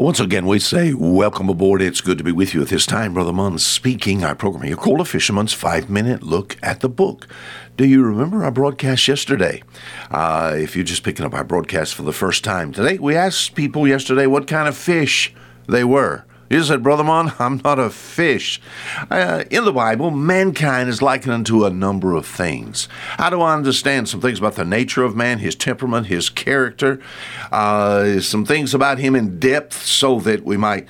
Once again, we say welcome aboard. It's good to be with you at this time. Brother Munn speaking. Our program here called A Fisherman's Five Minute Look at the Book. Do you remember our broadcast yesterday? Uh, if you're just picking up our broadcast for the first time today, we asked people yesterday what kind of fish they were. You said, Brother Mon, I'm not a fish. Uh, in the Bible, mankind is likened unto a number of things. How do I understand some things about the nature of man, his temperament, his character, uh, some things about him in depth so that we might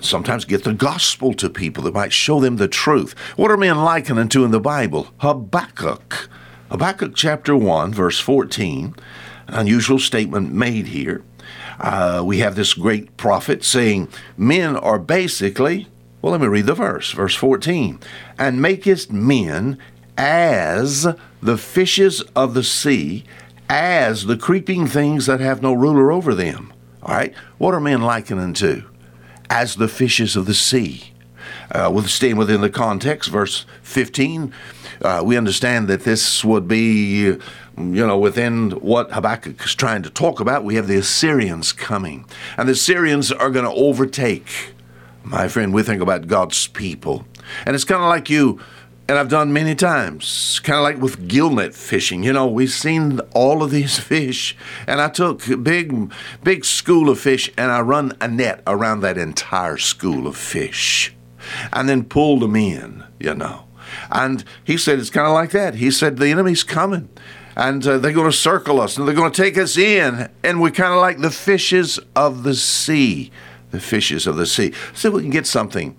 sometimes get the gospel to people that might show them the truth. What are men likened unto in the Bible? Habakkuk. Habakkuk chapter 1, verse 14. Unusual statement made here. Uh, we have this great prophet saying, Men are basically, well, let me read the verse, verse 14, and makest men as the fishes of the sea, as the creeping things that have no ruler over them. All right, what are men likened unto? As the fishes of the sea. Uh, with staying within the context, verse 15, uh, we understand that this would be you know, within what Habakkuk is trying to talk about, we have the Assyrians coming. And the Assyrians are going to overtake. My friend, we think about God's people. And it's kind of like you, and I've done many times, kind of like with gillnet fishing. You know, we've seen all of these fish, and I took a big, big school of fish and I run a net around that entire school of fish and then pulled them in, you know. And he said it's kind of like that. He said the enemy's coming and uh, they're going to circle us and they're going to take us in, and we're kind of like the fishes of the sea. The fishes of the sea. See if we can get something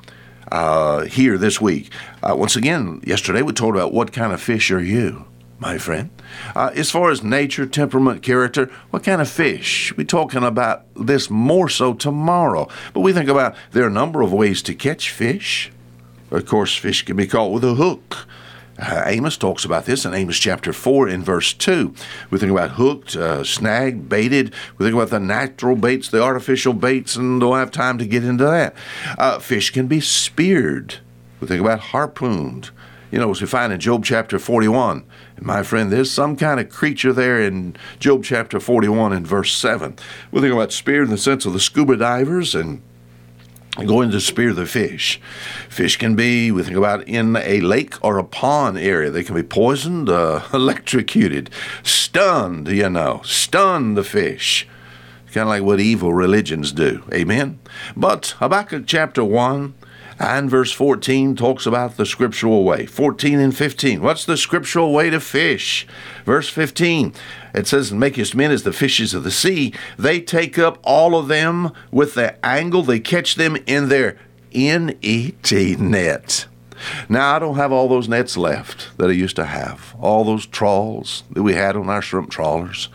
uh, here this week. Uh, once again, yesterday we talked about what kind of fish are you, my friend? Uh, as far as nature, temperament, character, what kind of fish? We're talking about this more so tomorrow. But we think about there are a number of ways to catch fish. Of course, fish can be caught with a hook. Uh, Amos talks about this in Amos chapter 4 in verse 2. We think about hooked, uh, snagged, baited. We think about the natural baits, the artificial baits, and don't have time to get into that. Uh, fish can be speared. We think about harpooned. You know, as we find in Job chapter 41, and my friend, there's some kind of creature there in Job chapter 41 in verse 7. We're thinking about spear in the sense of the scuba divers and going to spear the fish. Fish can be, we think about in a lake or a pond area, they can be poisoned, uh, electrocuted, stunned, you know, stun the fish. Kind of like what evil religions do. Amen? But Habakkuk chapter 1 and verse 14 talks about the scriptural way. 14 and 15. What's the scriptural way to fish? Verse 15 it says, Makest men as the fishes of the sea. They take up all of them with the angle, they catch them in their NET net. Now, I don't have all those nets left that I used to have, all those trawls that we had on our shrimp trawlers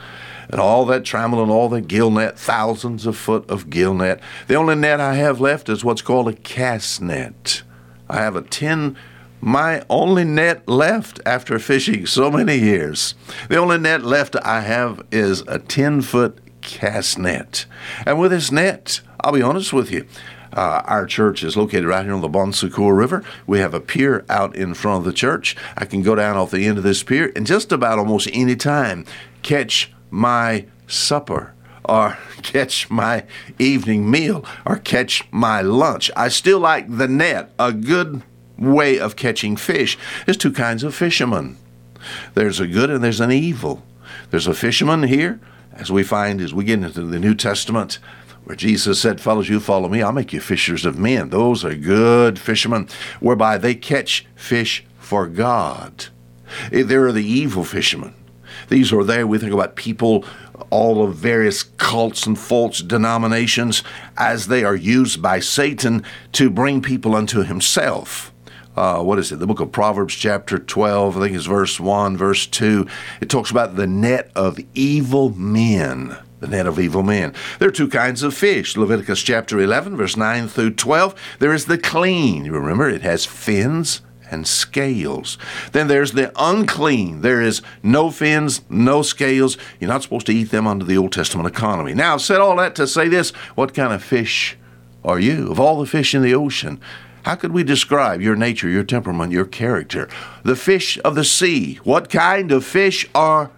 and all that trammel and all that gill net, thousands of foot of gill net. The only net I have left is what's called a cast net. I have a 10 my only net left after fishing so many years. The only net left I have is a 10 foot cast net. And with this net, I'll be honest with you, uh, our church is located right here on the Bon Secour River. We have a pier out in front of the church. I can go down off the end of this pier and just about almost any time catch my supper or catch my evening meal or catch my lunch. I still like the net, a good way of catching fish. There's two kinds of fishermen there's a good and there's an evil. There's a fisherman here, as we find as we get into the New Testament, where Jesus said, Fellows, you follow me, I'll make you fishers of men. Those are good fishermen, whereby they catch fish for God. Eh, there are the evil fishermen these are there. We think about people, all of various cults and false denominations, as they are used by Satan to bring people unto himself. Uh, what is it? The book of Proverbs, chapter 12, I think it's verse 1, verse 2. It talks about the net of evil men. The net of evil men. There are two kinds of fish. Leviticus chapter 11, verse 9 through 12. There is the clean. You remember, it has fins and scales. Then there's the unclean. There is no fins, no scales. You're not supposed to eat them under the Old Testament economy. Now, I've said all that to say this what kind of fish are you? Of all the fish in the ocean, how could we describe your nature, your temperament, your character? The fish of the sea. What kind of fish are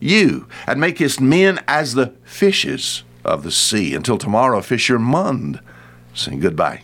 you? And makest men as the fishes of the sea. Until tomorrow, Fisher Mund saying goodbye.